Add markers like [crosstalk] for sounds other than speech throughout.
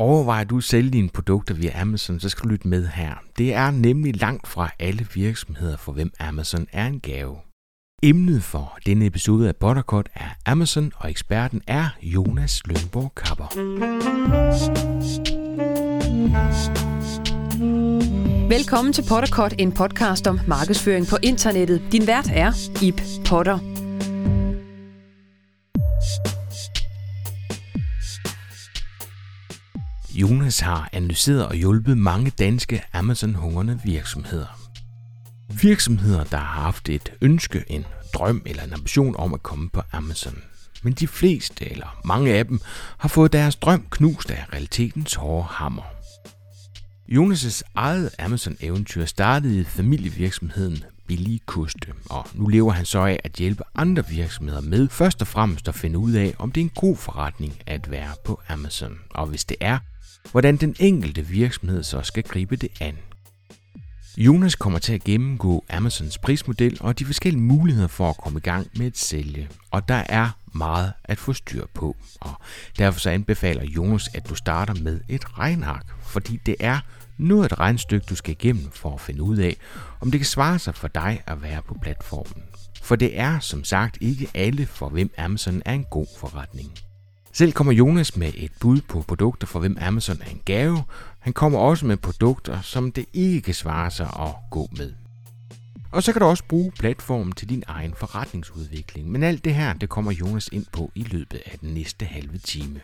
Overvejer du at sælge dine produkter via Amazon, så skal du lytte med her. Det er nemlig langt fra alle virksomheder, for hvem Amazon er en gave. Emnet for denne episode af Buttercut er Amazon, og eksperten er Jonas Lønborg Kapper. Velkommen til Pottercut, en podcast om markedsføring på internettet. Din vært er Ip Potter. Jonas har analyseret og hjulpet mange danske Amazon-hungrende virksomheder. Virksomheder, der har haft et ønske, en drøm eller en ambition om at komme på Amazon. Men de fleste, eller mange af dem, har fået deres drøm knust af realitetens hårde hammer. Jonas' eget Amazon-eventyr startede i familievirksomheden Billige Koste, og nu lever han så af at hjælpe andre virksomheder med først og fremmest at finde ud af, om det er en god forretning at være på Amazon, og hvis det er, hvordan den enkelte virksomhed så skal gribe det an. Jonas kommer til at gennemgå Amazons prismodel og de forskellige muligheder for at komme i gang med at sælge. Og der er meget at få styr på. Og derfor så anbefaler Jonas, at du starter med et regnark, fordi det er noget et regnstykke, du skal igennem for at finde ud af, om det kan svare sig for dig at være på platformen. For det er som sagt ikke alle, for hvem Amazon er en god forretning. Selv kommer Jonas med et bud på produkter, for hvem Amazon er en gave. Han kommer også med produkter, som det ikke kan svare sig at gå med. Og så kan du også bruge platformen til din egen forretningsudvikling. Men alt det her, det kommer Jonas ind på i løbet af den næste halve time.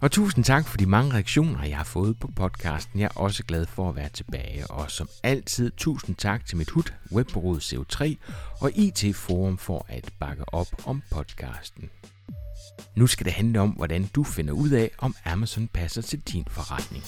Og tusind tak for de mange reaktioner, jeg har fået på podcasten. Jeg er også glad for at være tilbage. Og som altid, tusind tak til mit hud, webbureauet CO3 og IT Forum for at bakke op om podcasten. Nu skal det handle om, hvordan du finder ud af, om Amazon passer til din forretning.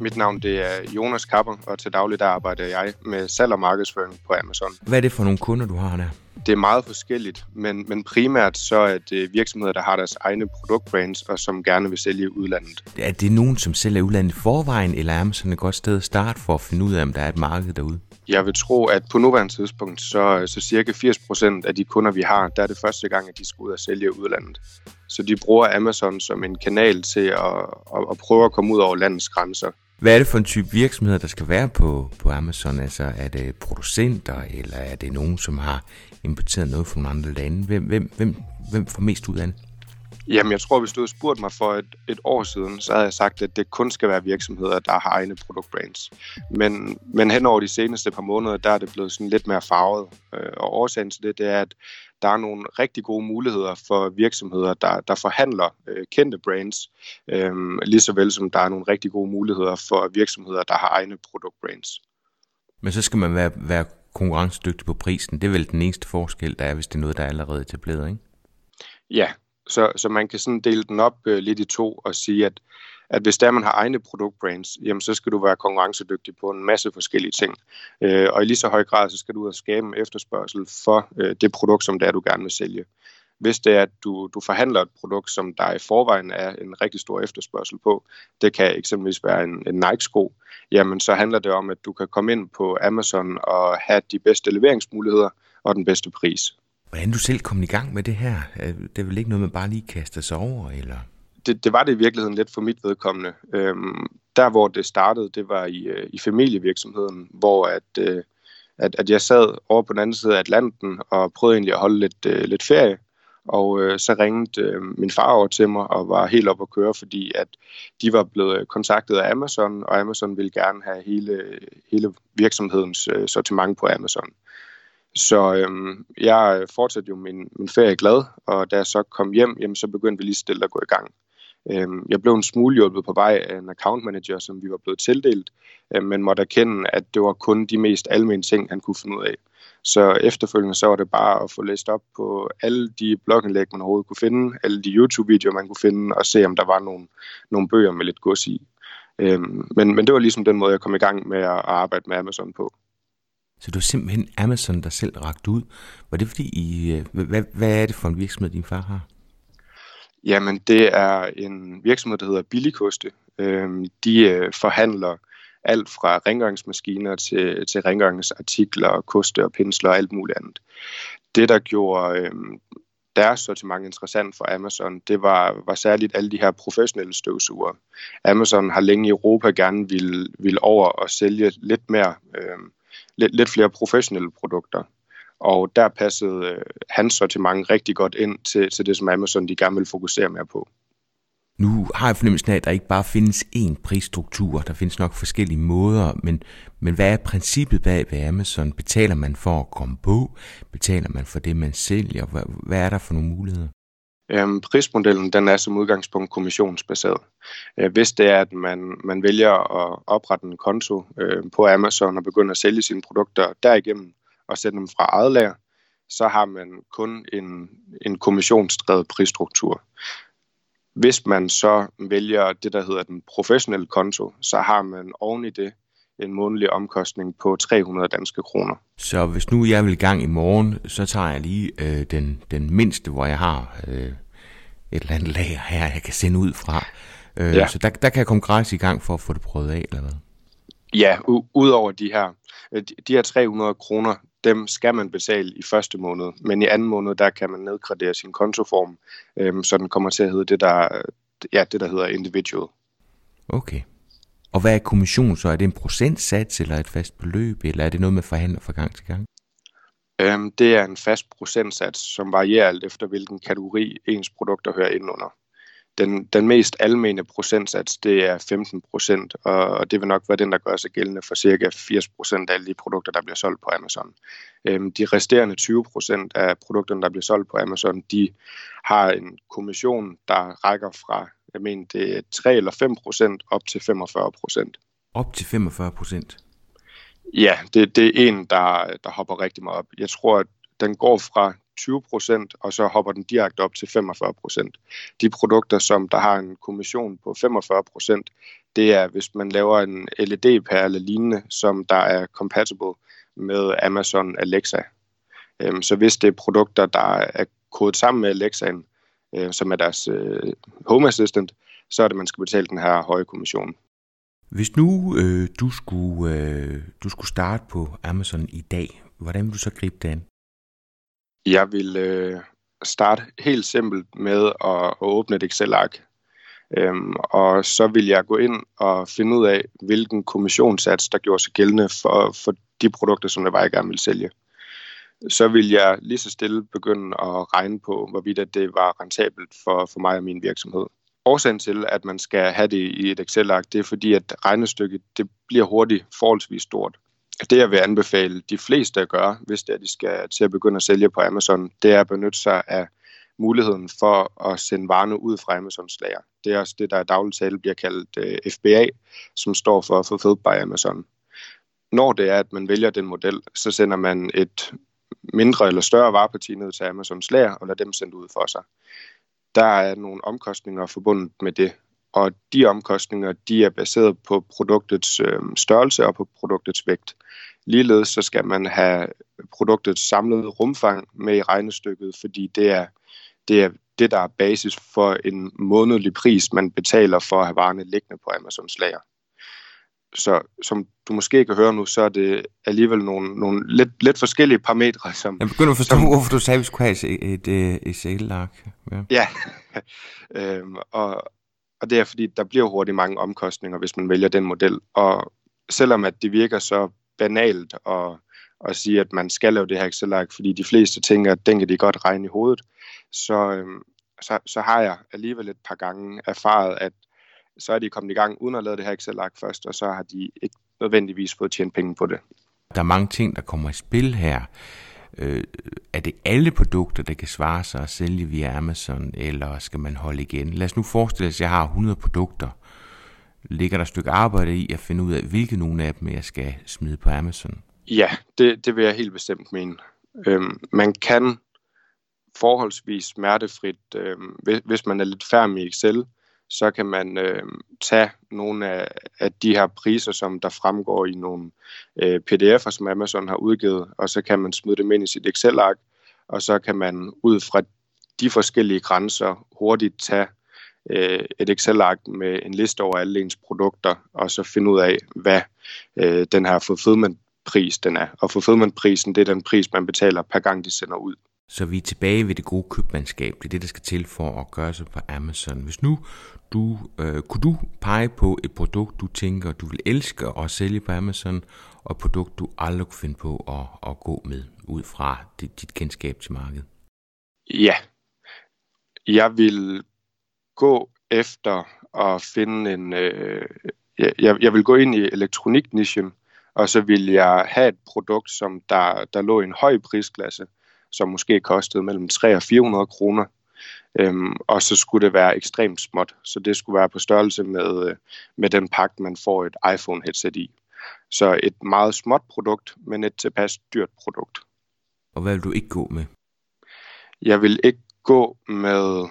Mit navn det er Jonas Kapper, og til daglig der arbejder jeg med salg og markedsføring på Amazon. Hvad er det for nogle kunder, du har der? Det er meget forskelligt, men, men primært så er det virksomheder, der har deres egne produktbrands, og som gerne vil sælge i udlandet. Er det nogen, som sælger i udlandet i forvejen, eller er Amazon et godt sted at starte for at finde ud af, om der er et marked derude? Jeg vil tro, at på nuværende tidspunkt, så, så cirka 80% af de kunder, vi har, der er det første gang, at de skal ud og sælge i udlandet. Så de bruger Amazon som en kanal til at, at, at prøve at komme ud over landets grænser. Hvad er det for en type virksomheder, der skal være på, på Amazon? Altså er det producenter, eller er det nogen, som har importeret noget fra nogle andre lande? Hvem, hvem, hvem, hvem får mest ud af det? Jamen, jeg tror, hvis du havde spurgt mig for et, et år siden, så havde jeg sagt, at det kun skal være virksomheder, der har egne produktbrands. Men, men hen over de seneste par måneder, der er det blevet sådan lidt mere farvet. Øh, og årsagen til det, det er, at der er nogle rigtig gode muligheder for virksomheder, der, der forhandler øh, kendte brands, øh, lige så vel som der er nogle rigtig gode muligheder for virksomheder, der har egne produktbrands. Men så skal man være, være konkurrencedygtig på prisen. Det er vel den eneste forskel, der er, hvis det er noget, der er allerede etableret, ikke? Ja, så, så man kan sådan dele den op øh, lidt i to og sige, at, at hvis der man har egne produktbrands, jamen så skal du være konkurrencedygtig på en masse forskellige ting. Øh, og i lige så høj grad, så skal du ud og skabe en efterspørgsel for øh, det produkt, som det er, du gerne vil sælge. Hvis det er, at du, du forhandler et produkt, som der i forvejen er en rigtig stor efterspørgsel på, det kan eksempelvis være en, en Nike-sko, jamen så handler det om, at du kan komme ind på Amazon og have de bedste leveringsmuligheder og den bedste pris. Hvordan du selv kom i gang med det her? Det er vel ikke noget, man bare lige kaster sig over, eller? Det, det var det i virkeligheden lidt for mit vedkommende. Øhm, der, hvor det startede, det var i, øh, i familievirksomheden, hvor at, øh, at, at jeg sad over på den anden side af Atlanten og prøvede egentlig at holde lidt, øh, lidt ferie. Og øh, så ringede øh, min far over til mig og var helt op at køre, fordi at de var blevet kontaktet af Amazon, og Amazon ville gerne have hele, hele virksomhedens øh, sortiment på Amazon. Så øhm, jeg øh, fortsatte jo min, min ferie glad, og da jeg så kom hjem, jamen, så begyndte vi lige stille at gå i gang. Øhm, jeg blev en smule hjulpet på vej af en account manager, som vi var blevet tildelt, øhm, men måtte erkende, at det var kun de mest almindelige ting, han kunne finde ud af. Så efterfølgende så var det bare at få læst op på alle de blogindlæg, man overhovedet kunne finde, alle de YouTube-videoer, man kunne finde, og se, om der var nogle, nogle bøger med lidt gods i. Øhm, men, men det var ligesom den måde, jeg kom i gang med at arbejde med Amazon på. Så det var simpelthen Amazon, der selv rakte ud. Var det fordi, I, øh, hvad, hvad er det for en virksomhed, din far har? Jamen, det er en virksomhed, der hedder Billigkoste. Øhm, de øh, forhandler alt fra rengøringsmaskiner til, til rengøringsartikler, koste og pensler og alt muligt andet. Det, der gjorde øhm, deres sortiment interessant for Amazon, det var, var særligt alle de her professionelle støvsuger. Amazon har længe i Europa gerne vil, vil over og sælge lidt mere, øh, lidt, lidt flere professionelle produkter. Og der passede øh, hans sortiment rigtig godt ind til, til det, som Amazon de gerne vil fokusere mere på. Nu har jeg fornemmelsen af, at der ikke bare findes én prisstruktur. Der findes nok forskellige måder, men, men hvad er princippet bag ved Amazon? Betaler man for at komme på? Betaler man for det, man sælger? Hvad, hvad er der for nogle muligheder? Øhm, prismodellen den er som udgangspunkt kommissionsbaseret. Øh, hvis det er, at man, man vælger at oprette en konto øh, på Amazon og begynder at sælge sine produkter derigennem og sætte dem fra eget lager, så har man kun en, en kommissionsdrevet prisstruktur. Hvis man så vælger det, der hedder den professionelle konto, så har man oven i det en månedlig omkostning på 300 danske kroner. Så hvis nu jeg vil i gang i morgen, så tager jeg lige øh, den, den mindste, hvor jeg har øh, et eller andet lager her, jeg kan sende ud fra. Øh, ja. Så der, der kan jeg komme gratis i gang for at få det prøvet af, eller hvad? Ja, u- udover de her, øh, de her 300 kroner, dem skal man betale i første måned, men i anden måned, der kan man nedgradere sin kontoform, øhm, så den kommer til at hedde det, der, ja, det, der hedder individual. Okay. Og hvad er kommission så? Er det en procentsats eller et fast beløb, eller er det noget med forhandler fra gang til gang? Øhm, det er en fast procentsats, som varierer alt efter, hvilken kategori ens produkter hører ind under den, den mest almene procentsats, det er 15 procent, og det vil nok være den, der gør sig gældende for cirka 80 procent af alle de produkter, der bliver solgt på Amazon. Øhm, de resterende 20 procent af produkterne, der bliver solgt på Amazon, de har en kommission, der rækker fra, jeg mener, det er 3 eller 5 procent op til 45 procent. Op til 45 procent? Ja, det, det er en, der, der hopper rigtig meget op. Jeg tror, at den går fra 20 procent, og så hopper den direkte op til 45 procent. De produkter, som der har en kommission på 45 procent, det er, hvis man laver en LED-pære eller lignende, som der er compatible med Amazon Alexa. Øhm, så hvis det er produkter, der er kodet sammen med Alexaen, øh, som er deres øh, Home Assistant, så er det, man skal betale den her høje kommission. Hvis nu øh, du, skulle, øh, du skulle starte på Amazon i dag, hvordan vil du så gribe det an? Jeg vil øh, starte helt simpelt med at, at åbne et Excel-ark. Øhm, og så vil jeg gå ind og finde ud af, hvilken kommissionssats, der gjorde sig gældende for, for de produkter, som jeg bare gerne vil sælge. Så vil jeg lige så stille begynde at regne på, hvorvidt det var rentabelt for, for mig og min virksomhed. Årsagen til, at man skal have det i et Excel-ark, det er fordi, at regnestykket det bliver hurtigt forholdsvis stort det jeg vil anbefale de fleste at gøre, hvis det er, de skal til at begynde at sælge på Amazon, det er at benytte sig af muligheden for at sende varerne ud fra Amazons lager. Det er også det, der i daglig tale bliver kaldt øh, FBA, som står for Fulfilled by Amazon. Når det er, at man vælger den model, så sender man et mindre eller større vareparti ned til Amazons lager og lade dem sende ud for sig. Der er nogle omkostninger forbundet med det, og de omkostninger de er baseret på produktets øh, størrelse og på produktets vægt. Ligeledes så skal man have produktets samlede rumfang med i regnestykket, fordi det er det, er det der er basis for en månedlig pris, man betaler for at have varerne liggende på Amazons lager. Så som du måske kan høre nu, så er det alligevel nogle, nogle lidt, lidt forskellige parametre. Som, jeg begynder at forstå, som, hvorfor du sagde, at vi skulle have et, et, et, et Excel-ark. Ja, ja. [laughs] øhm, og, og det er fordi, der bliver hurtigt mange omkostninger, hvis man vælger den model. Og selvom at det virker så banalt at, at sige, at man skal lave det her Excel-ark, fordi de fleste tænker, at den kan de godt regne i hovedet, så, øhm, så, så har jeg alligevel et par gange erfaret, at så er de kommet i gang uden at lave det her Excel-ark først, og så har de ikke nødvendigvis fået tjent penge på det. Der er mange ting, der kommer i spil her. Øh, er det alle produkter, der kan svare sig at sælge via Amazon, eller skal man holde igen? Lad os nu forestille os, at jeg har 100 produkter. Ligger der et stykke arbejde i at finde ud af, hvilke nogle af dem jeg skal smide på Amazon? Ja, det, det vil jeg helt bestemt mene. Øhm, man kan forholdsvis smertefrit, øhm, hvis, hvis man er lidt færdig i Excel, så kan man øh, tage nogle af, af de her priser, som der fremgår i nogle øh, pdf'er, som Amazon har udgivet, og så kan man smide dem ind i sit Excel-ark, og så kan man ud fra de forskellige grænser hurtigt tage øh, et Excel-ark med en liste over alle ens produkter, og så finde ud af, hvad øh, den her fulfillment pris den er. Og fulfillment-prisen, det er den pris, man betaler per gang, de sender ud. Så vi er tilbage ved det gode købmandskab. Det er det, der skal til for at gøre sig på Amazon. Hvis nu du, øh, kunne du pege på et produkt, du tænker, du vil elske at sælge på Amazon, og et produkt, du aldrig kunne finde på at, at gå med, ud fra dit, dit kendskab til markedet? Ja. Jeg vil gå efter at finde en... Øh, jeg, jeg vil gå ind i elektroniknischen, og så vil jeg have et produkt, som der, der lå i en høj prisklasse, som måske kostede mellem 300 og 400 kroner. Øhm, og så skulle det være ekstremt småt, så det skulle være på størrelse med, øh, med den pakke, man får et iPhone-headset i. Så et meget småt produkt, men et tilpas dyrt produkt. Og hvad vil du ikke gå med? Jeg vil ikke gå med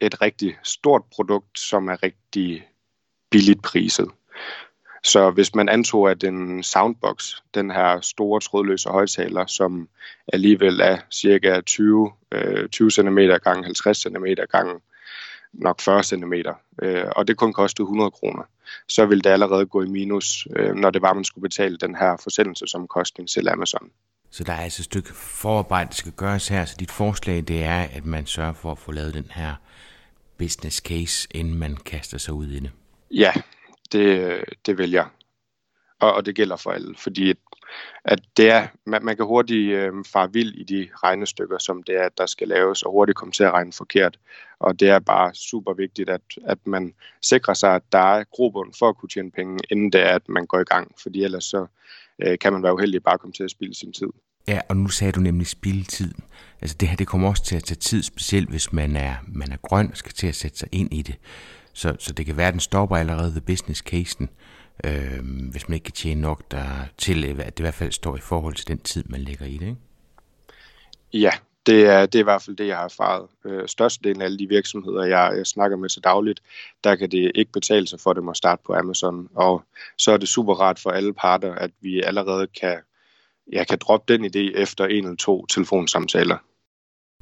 et rigtig stort produkt, som er rigtig billigt priset. Så hvis man antog, at en soundbox, den her store trådløse højtaler, som alligevel er cirka 20, øh, 20 cm gange 50 cm gange nok 40 cm, øh, og det kun kostede 100 kroner, så ville det allerede gå i minus, øh, når det var, man skulle betale den her forsendelsesomkostning til Amazon. Så der er altså et stykke forarbejde, der skal gøres her, så dit forslag det er, at man sørger for at få lavet den her business case, inden man kaster sig ud i det. Ja, det, det vil jeg. Og, og det gælder for alle, fordi at, det er, man, man kan hurtigt øh, fare vild i de regnestykker, som det er, der skal laves, og hurtigt komme til at regne forkert. Og det er bare super vigtigt, at, at man sikrer sig, at der er grobund for at kunne tjene penge, inden det er, at man går i gang, fordi ellers så øh, kan man være uheldig bare komme til at spille sin tid. Ja, og nu sagde du nemlig spildtid. Altså det her, det kommer også til at tage tid, specielt hvis man er, man er grøn og skal til at sætte sig ind i det. Så, så det kan være, at den stopper allerede ved business casen, øh, hvis man ikke kan tjene nok der til, at det i hvert fald står i forhold til den tid, man lægger i det. Ikke? Ja, det er, det er i hvert fald det, jeg har erfaret. Øh, størstedelen af alle de virksomheder, jeg, jeg snakker med så dagligt, der kan det ikke betale sig for dem at starte på Amazon. Og så er det super rart for alle parter, at vi allerede kan, ja, kan droppe den idé efter en eller to telefonsamtaler.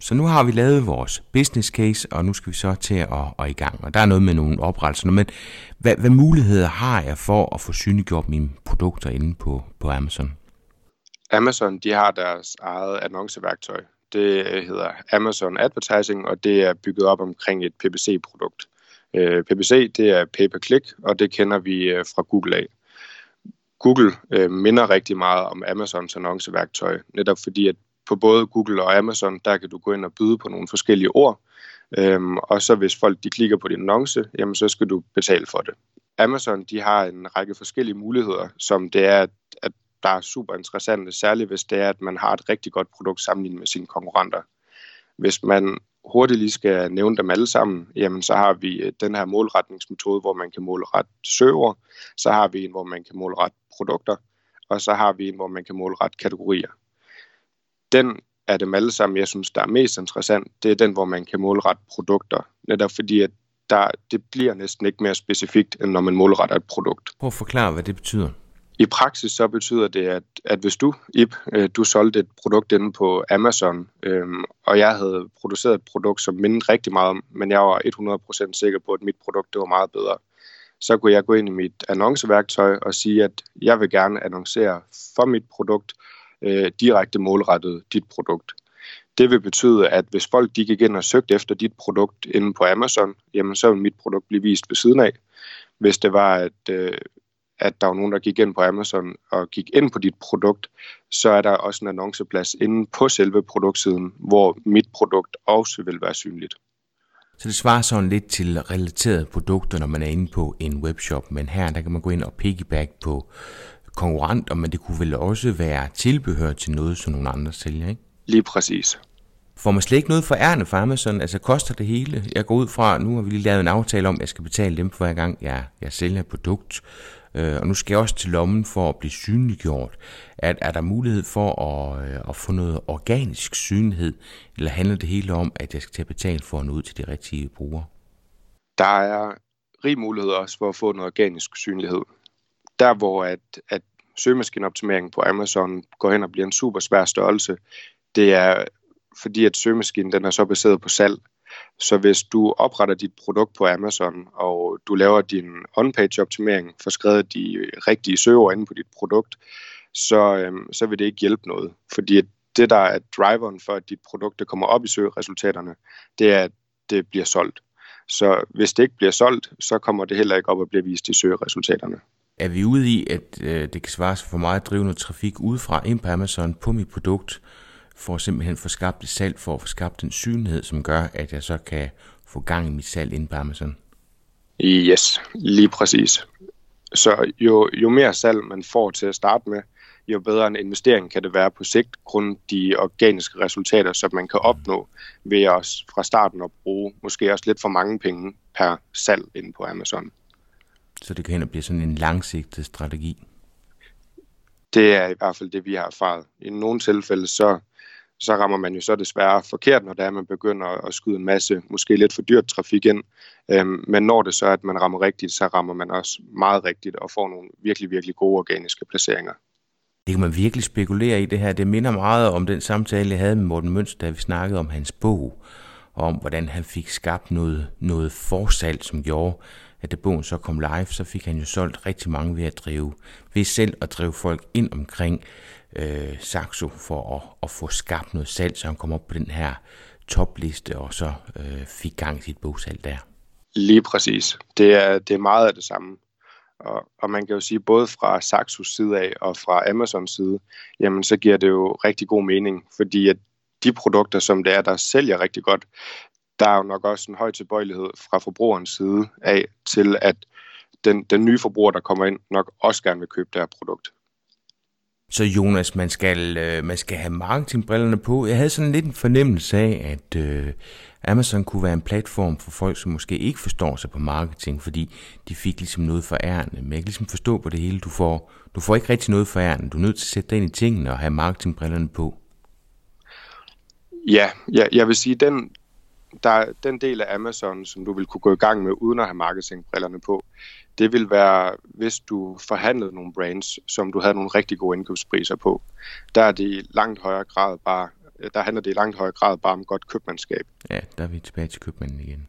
Så nu har vi lavet vores business case, og nu skal vi så til at, at i gang. Og der er noget med nogle oprettelser. Men hvad, hvad muligheder har jeg for at få synliggjort mine produkter inde på, på Amazon? Amazon de har deres eget annonceværktøj. Det øh, hedder Amazon Advertising, og det er bygget op omkring et PPC-produkt. Øh, PPC det er pay-per-click, og det kender vi øh, fra Google af. Google øh, minder rigtig meget om Amazons annonceværktøj, netop fordi at på både Google og Amazon, der kan du gå ind og byde på nogle forskellige ord. Øhm, og så hvis folk de klikker på din annonce, jamen så skal du betale for det. Amazon de har en række forskellige muligheder, som det er, at, at der er super interessante, særligt hvis det er, at man har et rigtig godt produkt sammenlignet med sine konkurrenter. Hvis man hurtigt lige skal nævne dem alle sammen, jamen så har vi øh, den her målretningsmetode, hvor man kan målrette søger, så har vi en, hvor man kan målrette produkter, og så har vi en, hvor man kan målrette kategorier den af dem alle sammen, jeg synes, der er mest interessant, det er den, hvor man kan målrette produkter. Netop fordi, at der, det bliver næsten ikke mere specifikt, end når man målretter et produkt. Prøv at forklare, hvad det betyder. I praksis så betyder det, at, at hvis du, Ip, øh, du solgte et produkt inde på Amazon, øhm, og jeg havde produceret et produkt, som mindede rigtig meget om, men jeg var 100% sikker på, at mit produkt det var meget bedre, så kunne jeg gå ind i mit annonceværktøj og sige, at jeg vil gerne annoncere for mit produkt, øh, direkte målrettet dit produkt. Det vil betyde, at hvis folk de gik ind og søgte efter dit produkt inde på Amazon, jamen så vil mit produkt blive vist ved siden af. Hvis det var, at, øh, at der var nogen, der gik ind på Amazon og gik ind på dit produkt, så er der også en annonceplads inde på selve produktsiden, hvor mit produkt også vil være synligt. Så det svarer sådan lidt til relaterede produkter, når man er inde på en webshop, men her der kan man gå ind og piggyback på konkurrenter, men det kunne vel også være tilbehør til noget, som nogle andre sælger, ikke? Lige præcis. Får man slet ikke noget for ærne for Amazon? Altså koster det hele? Jeg går ud fra, nu har vi lige lavet en aftale om, at jeg skal betale dem for hver gang, jeg, jeg sælger et produkt. Øh, og nu skal jeg også til lommen for at blive synliggjort. Er, er der mulighed for at, øh, at få noget organisk synlighed, eller handler det hele om, at jeg skal til at betale for at nå ud til de rigtige brugere? Der er rig mulighed også for at få noget organisk synlighed der hvor at, at søgemaskineoptimering på Amazon går hen og bliver en super svær størrelse, det er fordi at søgemaskinen den er så baseret på salg. Så hvis du opretter dit produkt på Amazon, og du laver din on-page optimering, får skrevet de rigtige søger inde på dit produkt, så, øhm, så vil det ikke hjælpe noget. Fordi det, der er driveren for, at dit produkt kommer op i søgeresultaterne, det er, at det bliver solgt. Så hvis det ikke bliver solgt, så kommer det heller ikke op og bliver vist i søgeresultaterne. Er vi ude i, at øh, det kan svare sig for mig at drive noget trafik udefra ind på Amazon på mit produkt, for at simpelthen få skabt et salg, for at få skabt den synlighed, som gør, at jeg så kan få gang i mit salg ind på Amazon? Yes, lige præcis. Så jo, jo mere salg man får til at starte med, jo bedre en investering kan det være på sigt, grund de organiske resultater, som man kan opnå ved at fra starten at bruge måske også lidt for mange penge per salg inde på Amazon. Så det kan hen og blive sådan en langsigtet strategi? Det er i hvert fald det, vi har erfaret. I nogle tilfælde, så, så rammer man jo så desværre forkert, når det er, man begynder at skyde en masse, måske lidt for dyrt trafik ind. Øhm, men når det så er, at man rammer rigtigt, så rammer man også meget rigtigt og får nogle virkelig, virkelig gode organiske placeringer. Det kan man virkelig spekulere i det her. Det minder meget om den samtale, jeg havde med Morten Mønster, da vi snakkede om hans bog, og om hvordan han fik skabt noget, noget forsalg, som gjorde, at da bogen så kom live, så fik han jo solgt rigtig mange ved at drive, ved selv at drive folk ind omkring øh, Saxo for at, at få skabt noget salg, så han kom op på den her topliste, og så øh, fik gang i sit bogsalg der. Lige præcis. Det er, det er meget af det samme. Og, og man kan jo sige, både fra Saxos side af og fra Amazons side, jamen så giver det jo rigtig god mening, fordi at de produkter, som det er, der sælger rigtig godt, der er jo nok også en høj tilbøjelighed fra forbrugerens side af til, at den, den nye forbruger, der kommer ind, nok også gerne vil købe det her produkt. Så Jonas, man skal, øh, man skal have marketingbrillerne på. Jeg havde sådan lidt en fornemmelse af, at øh, Amazon kunne være en platform for folk, som måske ikke forstår sig på marketing, fordi de fik ligesom noget for ærende. Men jeg kan ligesom forstå på det hele, du får, du får ikke rigtig noget for ærende. Du er nødt til at sætte dig ind i tingene og have marketingbrillerne på. Ja, jeg, jeg vil sige, den, der, den del af Amazon, som du vil kunne gå i gang med, uden at have marketingbrillerne på, det vil være, hvis du forhandlede nogle brands, som du havde nogle rigtig gode indkøbspriser på. Der er det i langt højere grad bare, der handler det i langt højere grad bare om godt købmandskab. Ja, der er vi tilbage til købmanden igen.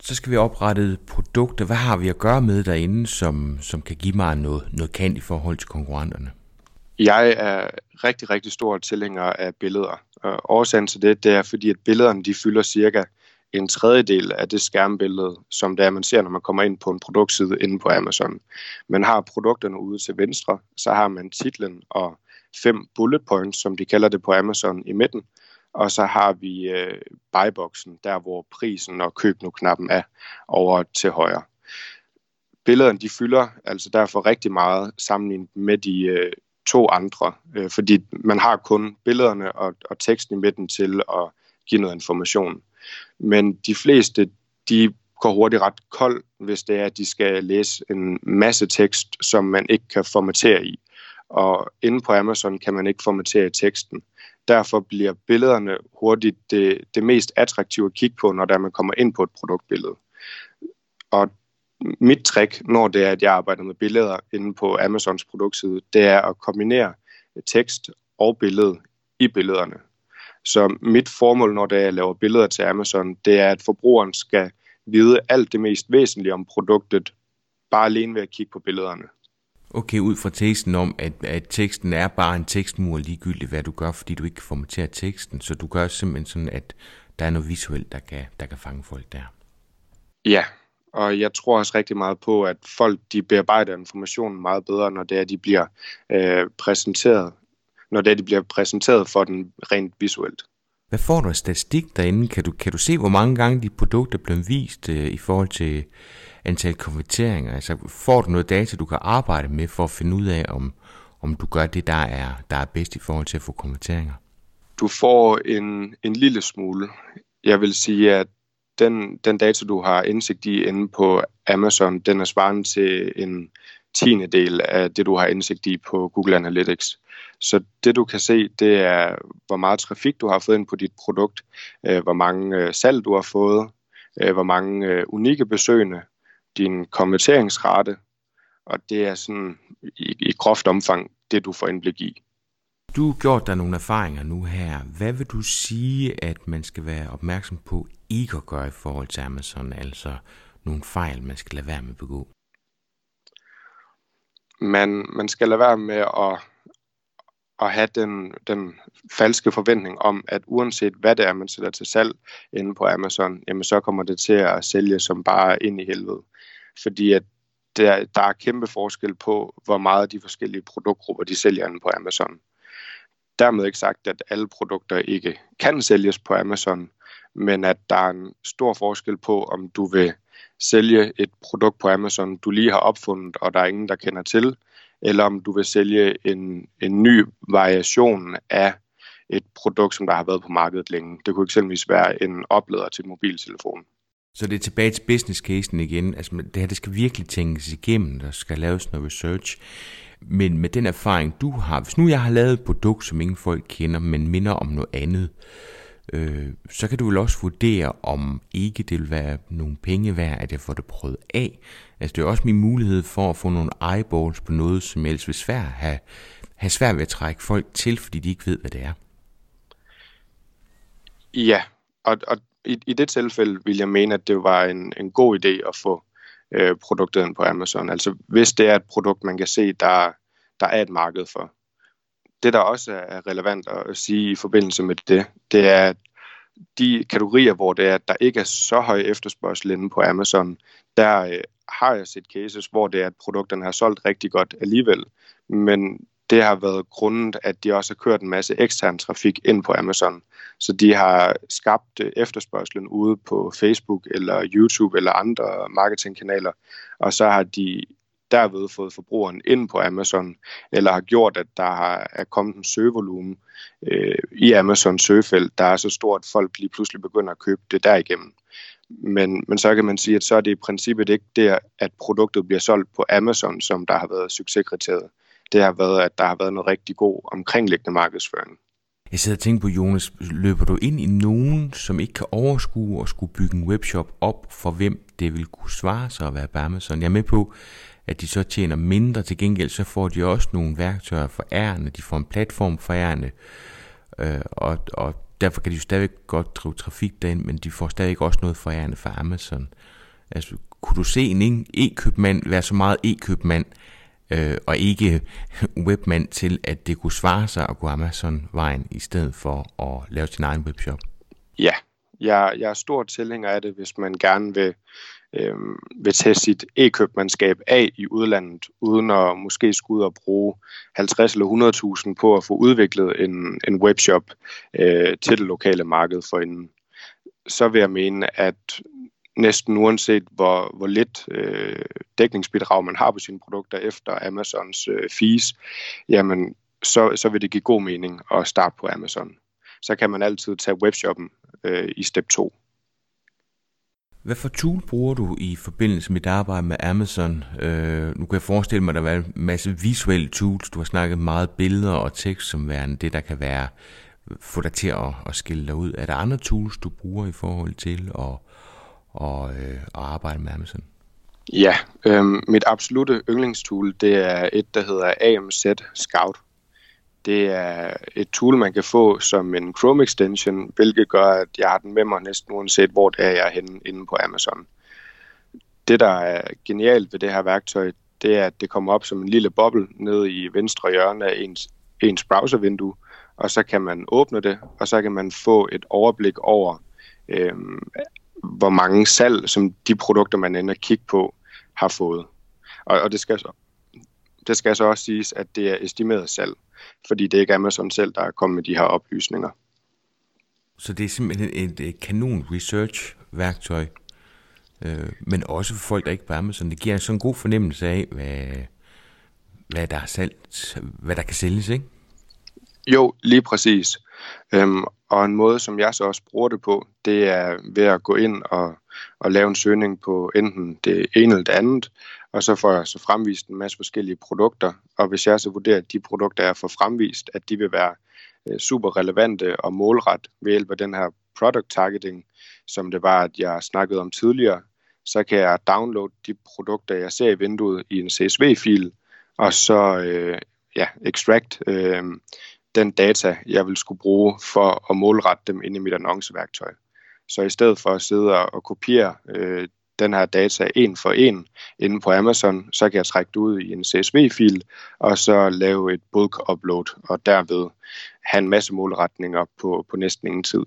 Så skal vi oprette produkter. Hvad har vi at gøre med derinde, som, som kan give mig noget, noget kant i forhold til konkurrenterne? Jeg er rigtig, rigtig stor tilhænger af billeder. Og årsagen til det, det er, fordi at billederne de fylder cirka en tredjedel af det skærmbillede, som det er, man ser, når man kommer ind på en produktside inde på Amazon. Man har produkterne ude til venstre, så har man titlen og fem bullet points, som de kalder det på Amazon, i midten. Og så har vi øh, buyboxen, der hvor prisen og køb nu knappen er over til højre. Billederne de fylder altså derfor rigtig meget sammenlignet med de øh, to andre, øh, fordi man har kun billederne og, og teksten i midten til at give noget information. Men de fleste, de går hurtigt ret kold, hvis det er, at de skal læse en masse tekst, som man ikke kan formatere i. Og inde på Amazon kan man ikke formatere teksten. Derfor bliver billederne hurtigt det, det mest attraktive at kigge på, når der man kommer ind på et produktbillede. Og mit trick, når det er, at jeg arbejder med billeder inde på Amazons produktside, det er at kombinere tekst og billede i billederne. Så mit formål, når det er, at jeg laver billeder til Amazon, det er, at forbrugeren skal vide alt det mest væsentlige om produktet, bare alene ved at kigge på billederne. Okay, ud fra teksten om, at, at teksten er bare en tekstmur ligegyldigt, hvad du gør, fordi du ikke kan formatere teksten, så du gør simpelthen sådan, at der er noget visuelt, der kan, der kan fange folk der. Ja, og jeg tror også rigtig meget på, at folk de bearbejder informationen meget bedre, når det er, de bliver øh, præsenteret, når det er, de bliver præsenteret for den rent visuelt. Hvad får du af statistik derinde? Kan du, kan du se, hvor mange gange de produkter bliver vist øh, i forhold til antal konverteringer? Altså får du noget data, du kan arbejde med for at finde ud af, om, om du gør det, der er, der er bedst i forhold til at få konverteringer? Du får en, en lille smule. Jeg vil sige, at den, den data, du har indsigt i inde på Amazon, den er svarende til en tiende del af det, du har indsigt i på Google Analytics. Så det, du kan se, det er, hvor meget trafik du har fået ind på dit produkt, øh, hvor mange øh, salg du har fået, øh, hvor mange øh, unikke besøgende, din konverteringsrate, og det er sådan i, i groft omfang det, du får indblik i. Du har gjort dig nogle erfaringer nu her. Hvad vil du sige, at man skal være opmærksom på ikke at gøre i forhold til Amazon, altså nogle fejl, man skal lade være med at begå? Man, man skal lade være med at, at have den, den falske forventning om, at uanset hvad det er, man sætter til salg inde på Amazon, jamen så kommer det til at sælge som bare ind i helvede. Fordi at der, der er kæmpe forskel på, hvor meget de forskellige produktgrupper, de sælger inde på Amazon. Dermed ikke sagt, at alle produkter ikke kan sælges på Amazon, men at der er en stor forskel på, om du vil sælge et produkt på Amazon, du lige har opfundet, og der er ingen, der kender til, eller om du vil sælge en, en ny variation af et produkt, som der har været på markedet længe. Det kunne eksempelvis være en oplader til mobiltelefon. Så det er tilbage til business casen igen. Altså, det her det skal virkelig tænkes igennem, der skal laves noget research. Men med den erfaring, du har, hvis nu jeg har lavet et produkt, som ingen folk kender, men minder om noget andet, øh, øh, så kan du vel også vurdere, om ikke det vil være nogle penge værd, at jeg får det prøvet af. Altså det er også min mulighed for at få nogle eyeballs på noget, som ellers vil svært have, have svært ved at trække folk til, fordi de ikke ved, hvad det er. Ja, og, og i, i det tilfælde vil jeg mene, at det var en, en god idé at få øh, produktet ind på Amazon. Altså hvis det er et produkt, man kan se, der, der er et marked for. Det, der også er relevant at sige i forbindelse med det, det er, at de kategorier, hvor det er, at der ikke er så høj efterspørgsel inde på Amazon, der øh, har jeg set cases, hvor det er, at produkterne har solgt rigtig godt alligevel, men det har været grundet, at de også har kørt en masse ekstern trafik ind på Amazon. Så de har skabt øh, efterspørgselen ude på Facebook eller YouTube eller andre marketingkanaler, og så har de derved fået forbrugeren ind på Amazon, eller har gjort, at der har, er kommet en søgevolumen øh, i Amazons søgefelt, der er så stort, at folk lige pludselig begynder at købe det derigennem. Men, men så kan man sige, at så er det i princippet ikke der, at produktet bliver solgt på Amazon, som der har været succeskriteriet det har været, at der har været noget rigtig god omkringliggende markedsføring. Jeg sidder og tænker på, Jonas, løber du ind i nogen, som ikke kan overskue og skulle bygge en webshop op, for hvem det vil kunne svare sig at være på Amazon? Jeg er med på, at de så tjener mindre. Til gengæld så får de også nogle værktøjer for ærende. De får en platform for ærende. Øh, og, og derfor kan de jo stadig godt drive trafik derind, men de får stadig også noget for ærende fra Amazon. Altså, kunne du se en e-købmand være så meget e-købmand, øh, og ikke [laughs] webmand til, at det kunne svare sig at gå Amazon-vejen, i stedet for at lave sin egen webshop? Ja, jeg, jeg er stor tilhænger af det, hvis man gerne vil, øh, vil tage sit e-købmandskab af i udlandet, uden at måske skulle ud og bruge 50 eller 100.000 på at få udviklet en, en webshop øh, til det lokale marked for en så vil jeg mene, at næsten uanset hvor, hvor lidt øh, dækningsbidrag man har på sine produkter efter Amazons øh, fees, jamen så, så vil det give god mening at starte på Amazon. Så kan man altid tage webshoppen øh, i step 2. Hvad for tool bruger du i forbindelse med dit arbejde med Amazon? Øh, nu kan jeg forestille mig, at der er en masse visuelle tools. Du har snakket meget billeder og tekst som værende det, der kan være få dig til at, at skille dig ud. Er der andre tools, du bruger i forhold til at og, øh, at arbejde med Amazon? Ja, øh, mit absolute yndlingstool, det er et, der hedder AMZ Scout. Det er et tool, man kan få som en Chrome extension, hvilket gør, at jeg har den med mig næsten uanset, hvor det er, jeg er henne inde på Amazon. Det, der er genialt ved det her værktøj, det er, at det kommer op som en lille boble nede i venstre hjørne af ens, ens browservindue, og så kan man åbne det, og så kan man få et overblik over øh, hvor mange salg, som de produkter, man ender at kigge på, har fået. Og, og det, skal så, det skal så også siges, at det er estimeret salg, fordi det ikke er Amazon selv, der er kommet med de her oplysninger. Så det er simpelthen et, et kanon research-værktøj, øh, men også for folk, der ikke er på Amazon. Det giver sådan en god fornemmelse af, hvad, hvad der er salgt, hvad der kan sælges, ikke? Jo, lige præcis. Øhm, og en måde, som jeg så også bruger det på, det er ved at gå ind og, og lave en søgning på enten det ene eller det andet, og så får jeg så fremvist en masse forskellige produkter. Og hvis jeg så vurderer, at de produkter, jeg får fremvist, at de vil være øh, super relevante og målret ved hjælp af den her product targeting, som det var, at jeg snakkede om tidligere, så kan jeg downloade de produkter, jeg ser i vinduet i en CSV-fil, og så øh, ja, extract øh, den data, jeg vil skulle bruge for at målrette dem ind i mit annonceværktøj. Så i stedet for at sidde og kopiere øh, den her data en for en inde på Amazon, så kan jeg trække det ud i en CSV-fil, og så lave et bulk upload, og derved have en masse målretninger på, på næsten ingen tid.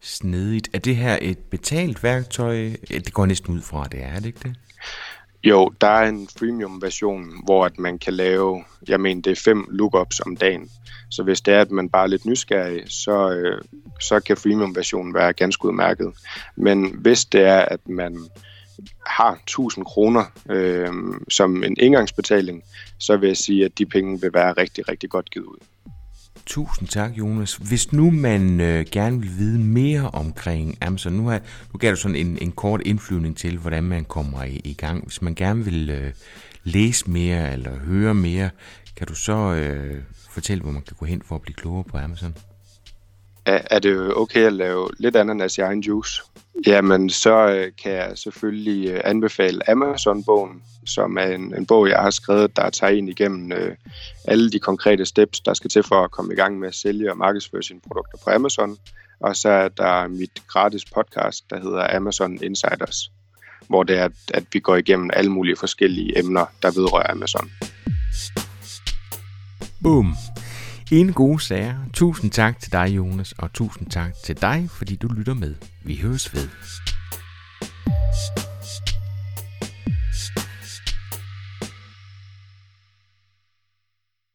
Snedigt. Er det her et betalt værktøj? Det går næsten ud fra, det er det ikke det? Jo, der er en freemium version, hvor at man kan lave, jeg mener, det er fem lookups om dagen. Så hvis det er, at man bare er lidt nysgerrig, så, øh, så kan freemium-versionen være ganske udmærket. Men hvis det er, at man har 1000 kroner øh, som en indgangsbetaling, så vil jeg sige, at de penge vil være rigtig, rigtig godt givet ud. Tusind tak, Jonas. Hvis nu man øh, gerne vil vide mere omkring Amazon, nu, har, nu gav du sådan en, en kort indflyvning til, hvordan man kommer i, i gang. Hvis man gerne vil øh, læse mere eller høre mere, kan du så øh, fortælle, hvor man kan gå hen for at blive klogere på Amazon? Er, er det okay at lave lidt ananas i egen juice? Jamen, så øh, kan jeg selvfølgelig øh, anbefale Amazon-bogen, som er en, en bog, jeg har skrevet, der tager en igennem øh, alle de konkrete steps, der skal til for at komme i gang med at sælge og markedsføre sine produkter på Amazon. Og så er der mit gratis podcast, der hedder Amazon Insiders, hvor det er, at vi går igennem alle mulige forskellige emner, der vedrører Amazon. Boom. En god sager. Tusind tak til dig, Jonas, og tusind tak til dig, fordi du lytter med. Vi høres ved.